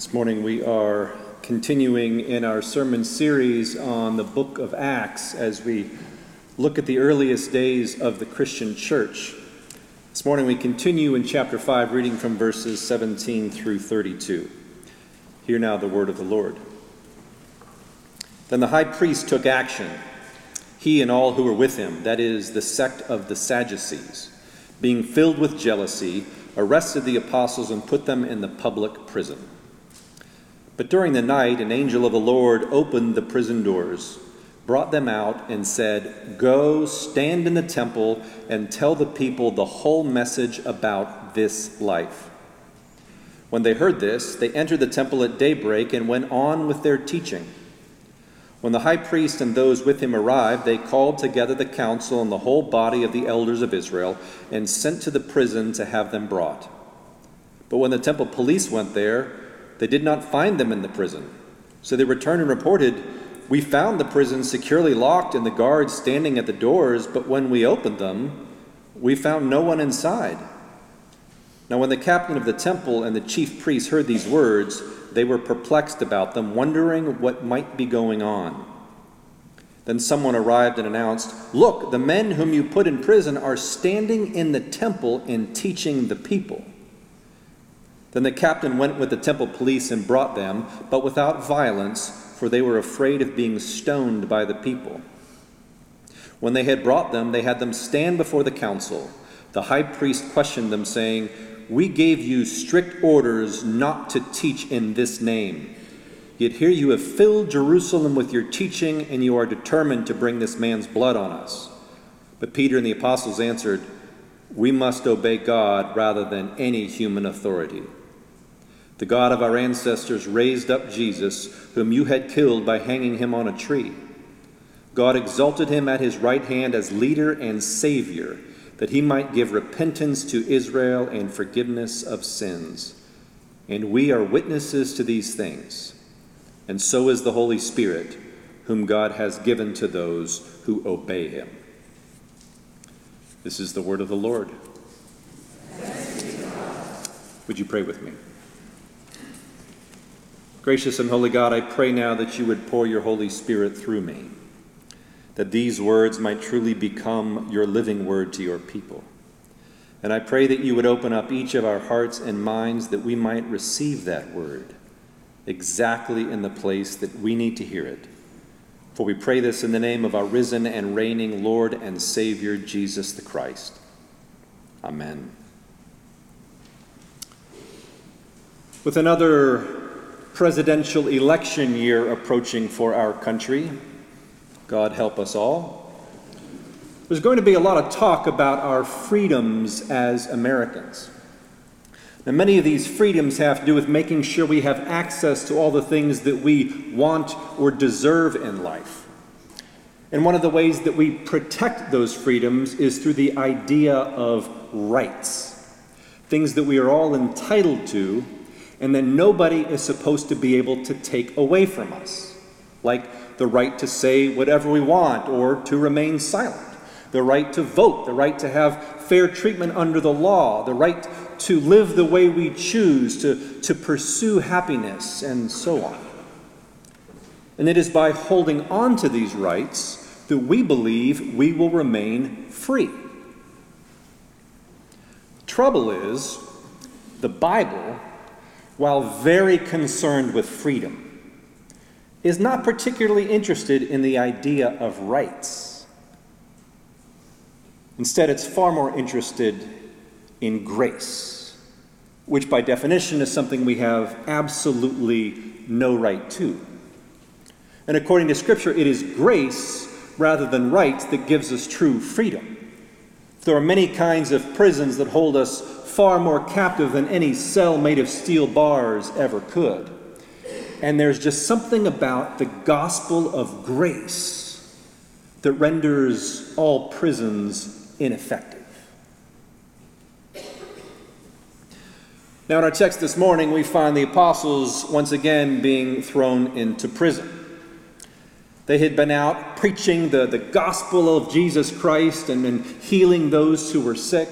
This morning we are continuing in our sermon series on the book of Acts as we look at the earliest days of the Christian church. This morning we continue in chapter 5, reading from verses 17 through 32. Hear now the word of the Lord. Then the high priest took action, he and all who were with him, that is, the sect of the Sadducees, being filled with jealousy, arrested the apostles and put them in the public prison. But during the night, an angel of the Lord opened the prison doors, brought them out, and said, Go, stand in the temple, and tell the people the whole message about this life. When they heard this, they entered the temple at daybreak and went on with their teaching. When the high priest and those with him arrived, they called together the council and the whole body of the elders of Israel and sent to the prison to have them brought. But when the temple police went there, they did not find them in the prison. So they returned and reported, We found the prison securely locked and the guards standing at the doors, but when we opened them, we found no one inside. Now, when the captain of the temple and the chief priests heard these words, they were perplexed about them, wondering what might be going on. Then someone arrived and announced, Look, the men whom you put in prison are standing in the temple and teaching the people. Then the captain went with the temple police and brought them, but without violence, for they were afraid of being stoned by the people. When they had brought them, they had them stand before the council. The high priest questioned them, saying, We gave you strict orders not to teach in this name. Yet here you have filled Jerusalem with your teaching, and you are determined to bring this man's blood on us. But Peter and the apostles answered, We must obey God rather than any human authority. The God of our ancestors raised up Jesus, whom you had killed by hanging him on a tree. God exalted him at his right hand as leader and savior, that he might give repentance to Israel and forgiveness of sins. And we are witnesses to these things. And so is the Holy Spirit, whom God has given to those who obey him. This is the word of the Lord. Would you pray with me? Gracious and holy God, I pray now that you would pour your Holy Spirit through me, that these words might truly become your living word to your people. And I pray that you would open up each of our hearts and minds that we might receive that word exactly in the place that we need to hear it. For we pray this in the name of our risen and reigning Lord and Savior, Jesus the Christ. Amen. With another presidential election year approaching for our country. God help us all. There's going to be a lot of talk about our freedoms as Americans. Now, many of these freedoms have to do with making sure we have access to all the things that we want or deserve in life. And one of the ways that we protect those freedoms is through the idea of rights, things that we are all entitled to and then nobody is supposed to be able to take away from us, like the right to say whatever we want or to remain silent, the right to vote, the right to have fair treatment under the law, the right to live the way we choose, to, to pursue happiness, and so on. And it is by holding on to these rights that we believe we will remain free. Trouble is, the Bible while very concerned with freedom, is not particularly interested in the idea of rights. Instead, it's far more interested in grace, which by definition is something we have absolutely no right to. And according to Scripture, it is grace rather than rights that gives us true freedom. There are many kinds of prisons that hold us far more captive than any cell made of steel bars ever could. And there's just something about the gospel of grace that renders all prisons ineffective. Now, in our text this morning, we find the apostles once again being thrown into prison. They had been out preaching the, the gospel of Jesus Christ and, and healing those who were sick.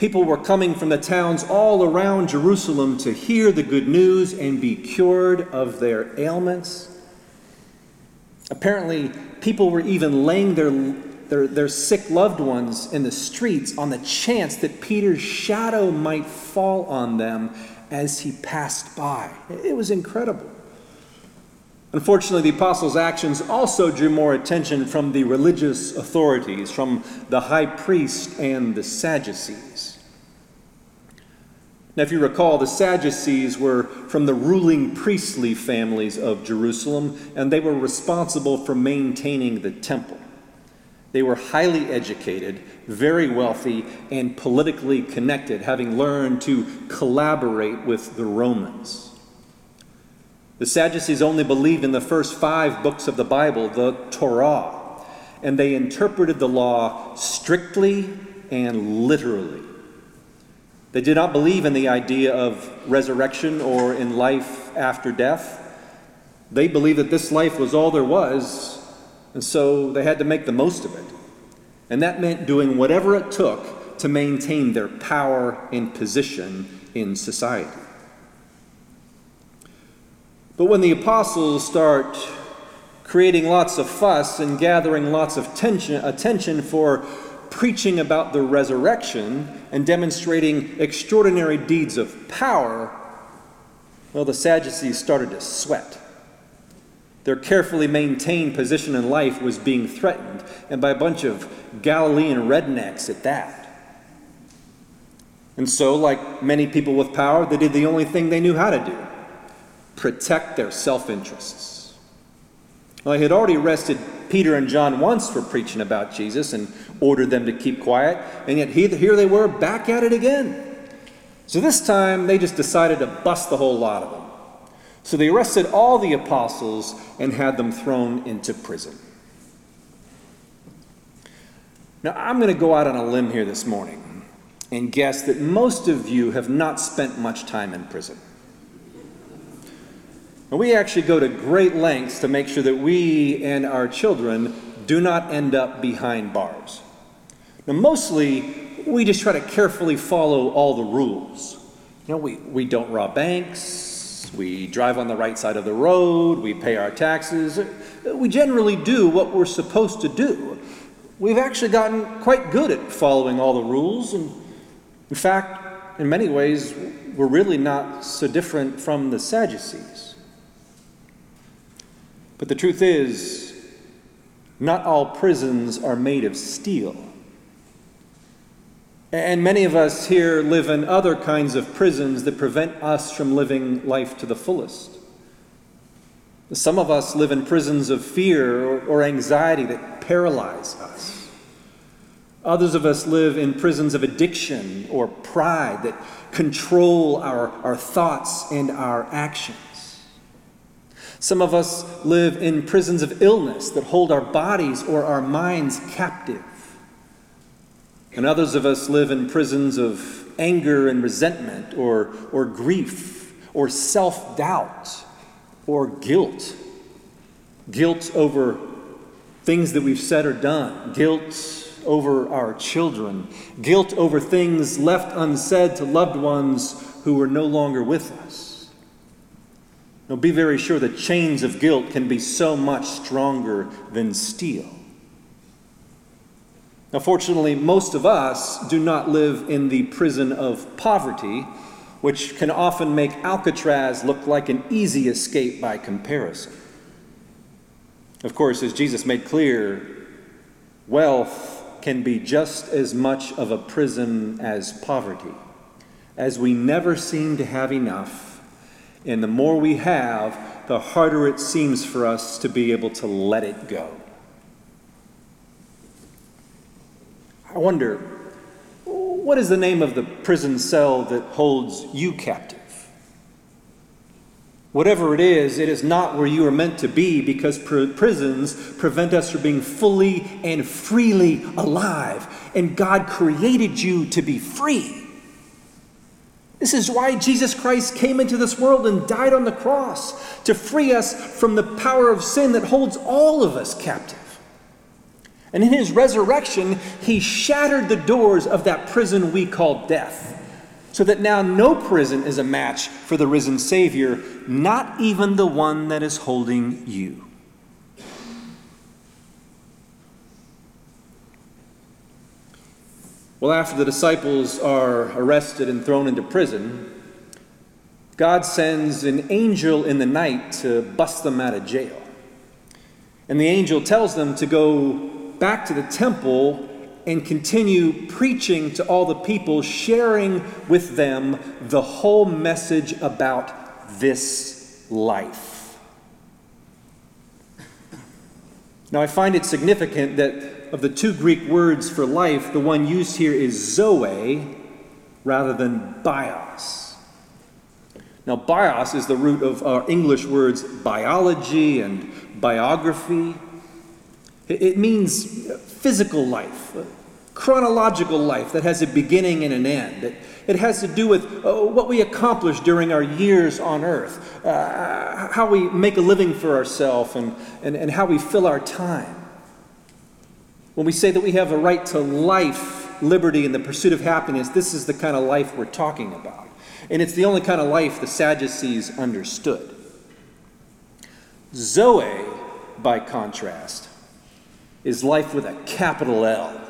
People were coming from the towns all around Jerusalem to hear the good news and be cured of their ailments. Apparently, people were even laying their, their, their sick loved ones in the streets on the chance that Peter's shadow might fall on them as he passed by. It was incredible. Unfortunately, the apostles' actions also drew more attention from the religious authorities, from the high priest and the Sadducees. Now, if you recall, the Sadducees were from the ruling priestly families of Jerusalem, and they were responsible for maintaining the temple. They were highly educated, very wealthy, and politically connected, having learned to collaborate with the Romans. The Sadducees only believed in the first five books of the Bible, the Torah, and they interpreted the law strictly and literally. They did not believe in the idea of resurrection or in life after death. They believed that this life was all there was, and so they had to make the most of it. And that meant doing whatever it took to maintain their power and position in society. But when the apostles start creating lots of fuss and gathering lots of tension, attention for preaching about the resurrection and demonstrating extraordinary deeds of power, well, the Sadducees started to sweat. Their carefully maintained position in life was being threatened, and by a bunch of Galilean rednecks at that. And so, like many people with power, they did the only thing they knew how to do protect their self interests. Well, he had already arrested Peter and John once for preaching about Jesus and ordered them to keep quiet, and yet here they were back at it again. So this time they just decided to bust the whole lot of them. So they arrested all the apostles and had them thrown into prison. Now, I'm going to go out on a limb here this morning and guess that most of you have not spent much time in prison. And we actually go to great lengths to make sure that we and our children do not end up behind bars. Now, mostly, we just try to carefully follow all the rules. You know, we, we don't rob banks, we drive on the right side of the road, we pay our taxes. We generally do what we're supposed to do. We've actually gotten quite good at following all the rules, and in fact, in many ways, we're really not so different from the Sadducees. But the truth is, not all prisons are made of steel. And many of us here live in other kinds of prisons that prevent us from living life to the fullest. Some of us live in prisons of fear or, anxiety that paralyze us. Others of us live in prisons of addiction or pride that control our, our thoughts and our actions. Some of us live in prisons of illness that hold our bodies or our minds captive. And others of us live in prisons of anger and resentment or, or grief or self doubt or guilt. Guilt over things that we've said or done, guilt over our children, guilt over things left unsaid to loved ones who are no longer with us. Now, be very sure that chains of guilt can be so much stronger than steel. Now, fortunately, most of us do not live in the prison of poverty, which can often make Alcatraz look like an easy escape by comparison. Of course, as Jesus made clear, wealth can be just as much of a prison as poverty, as we never seem to have enough and the more we have, the harder it seems for us to be able to let it go. I wonder, what is the name of the prison cell that holds you captive? Whatever it is, it is not where you are meant to be because pr- prisons prevent us from being fully and freely alive. And God created you to be free. This is why Jesus Christ came into this world and died on the cross to free us from the power of sin that holds all of us captive. And in his resurrection, he shattered the doors of that prison we call death, so that now no prison is a match for the risen Savior, not even the one that is holding you. Well, after the disciples are arrested and thrown into prison, God sends an angel in the night to bust them out of jail. And the angel tells them to go back to the temple and continue preaching to all the people, sharing with them the whole message about this life. Now, I find it significant that of the two Greek words for life, the one used here is zoe rather than bios. Now, bios is the root of our English words biology and biography. It means physical life, chronological life that has a beginning and an end. It, has to do with uh, what we accomplish during our years on earth, uh, how we make a living for ourselves, and, and, and how we fill our time. When we say that we have a right to life, liberty, and the pursuit of happiness, this is the kind of life we're talking about. And it's the only kind of life the Sadducees understood. Zoe, by contrast, is life with a capital L.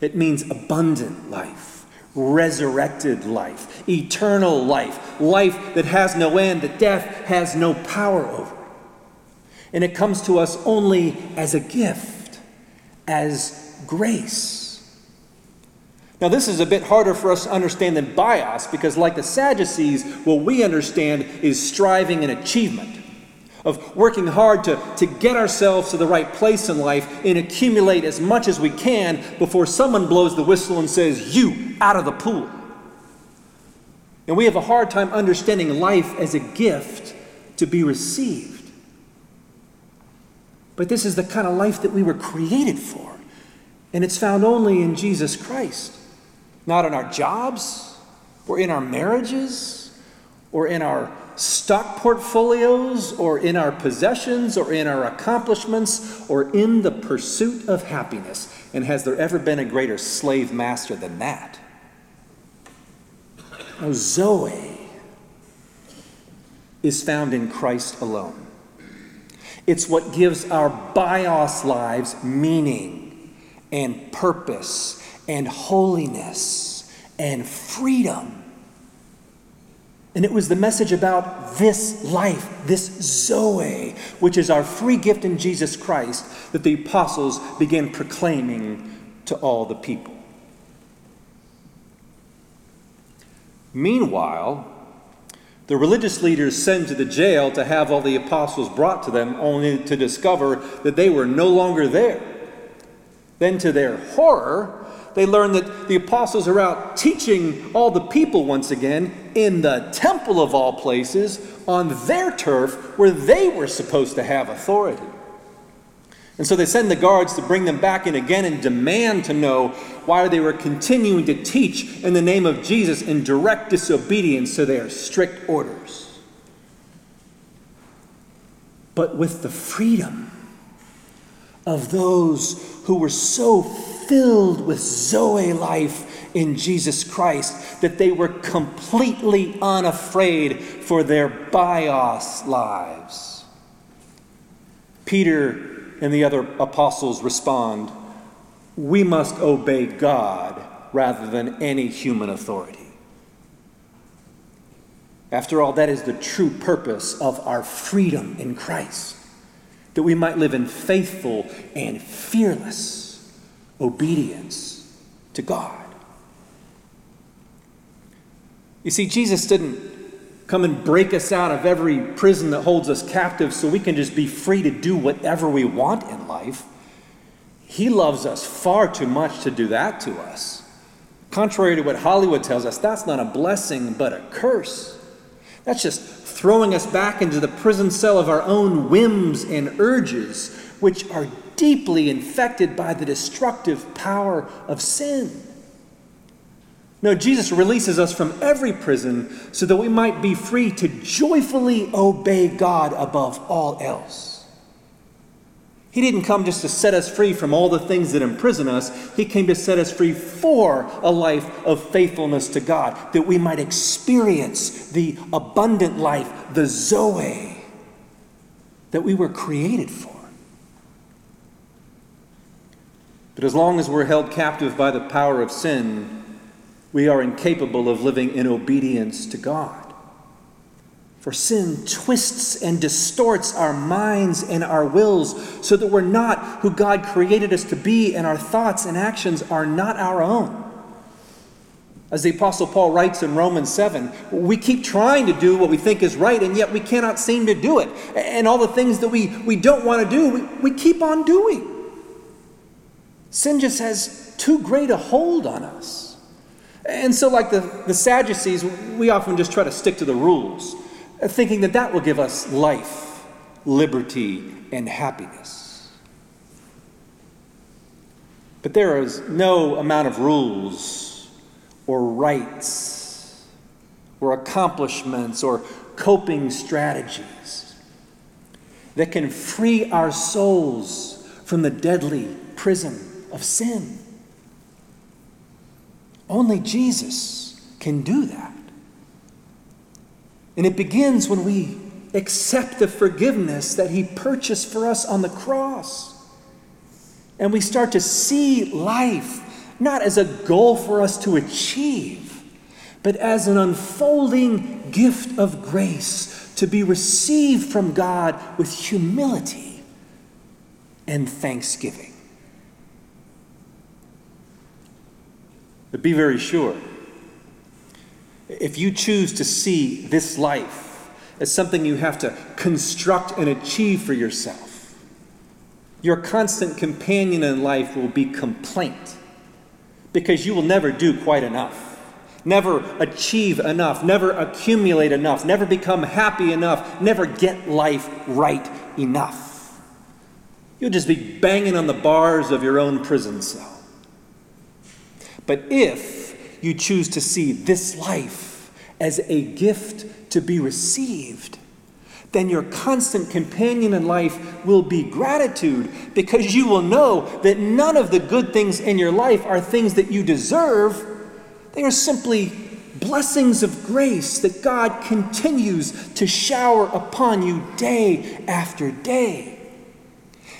It means abundant life, resurrected life, eternal life, life that has no end, that death has no power over. And it comes to us only as a gift as grace. Now, this is a bit harder for us to understand than bios because, like the Sadducees, what we understand is striving and achievement, of working hard to, to get ourselves to the right place in life and accumulate as much as we can before someone blows the whistle and says, You, out of the pool. And we have a hard time understanding life as a gift to be received. But this is the kind of life that we were created for. And it's found only in Jesus Christ, not in our jobs or in our marriages or in our stock portfolios or in our possessions or in our accomplishments or in the pursuit of happiness. And has there ever been a greater slave master than that? Oh, Zoe is found in Christ alone. It's what gives our bios lives meaning and purpose and holiness and freedom. And it was the message about this life, this Zoe, which is our free gift in Jesus Christ, that the apostles began proclaiming to all the people. Meanwhile, the religious leaders send to the jail to have all the apostles brought to them, only to discover that they were no longer there. Then, to their horror, they learn that the apostles are out teaching all the people once again in the temple of all places on their turf where they were supposed to have authority. And so they send the guards to bring them back in again and demand to know why they were continuing to teach in the name of Jesus in direct disobedience to their strict orders. But with the freedom of those who were so filled with Zoe life in Jesus Christ that they were completely unafraid for their bios lives. Peter and the other apostles respond, We must obey God rather than any human authority. After all, that is the true purpose of our freedom in Christ, that we might live in faithful and fearless obedience to God. You see, Jesus didn't come and break us out of every prison that holds us captive so we can just be free to do whatever we want in life. He loves us far too much to do that to us. Contrary to what Hollywood tells us, that's not a blessing but a curse. That's just throwing us back into the prison cell of our own whims and urges, which are deeply infected by the destructive power of sin. No, Jesus releases us from every prison so that we might be free to joyfully obey God above all else. He didn't come just to set us free from all the things that imprison us. He came to set us free for a life of faithfulness to God, that we might experience the abundant life, the Zoe, that we were created for. But as long as we're held captive by the power of sin, we are incapable of living in obedience to God. For sin twists and distorts our minds and our wills so that we're not who God created us to be, and our thoughts and actions are not our own. As the Apostle Paul writes in Romans 7, we keep trying to do what we think is right, and yet we cannot seem to do it. And all the things that we, we don't want to do, we, we keep on doing. Sin just has too great a hold on us. And so, like the, the Sadducees, we often just try to stick to the rules uh, thinking that that will give us life, liberty, and happiness. But there is no amount of rules or rights or accomplishments or coping strategies that can free our souls from the deadly prison of sin. Only Jesus can do that. And it begins when we accept the forgiveness that He purchased for us on the cross. And we start to see life not as a goal for us to achieve, but as an unfolding gift of grace to be received from God with humility and thanksgiving. But be very sure if you choose to see this life as something you have to construct and achieve for yourself, your constant companion in life will be complaint because you will never do quite enough, never achieve enough, never accumulate enough, never become happy enough, never get life right enough. You'll just be banging on the bars of your own prison cell. But if you choose to see this life as a gift to be received, then your constant companion in life will be gratitude because you will know that none of the good things in your life are things that you deserve. They are simply blessings of grace that God continues to shower upon you day after day.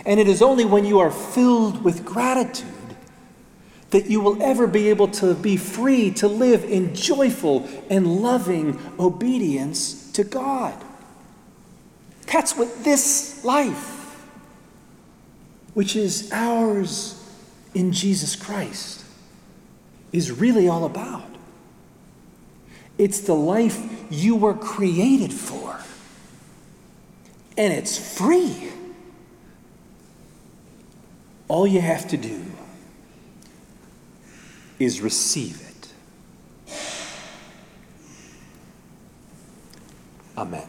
And it is only when you are filled with gratitude that you will ever be able to be free to live in joyful and loving obedience to God. That's what this life, which is ours in Jesus Christ, is really all about. It's the life you were created for, and it's free. All you have to do is receive it. Amen.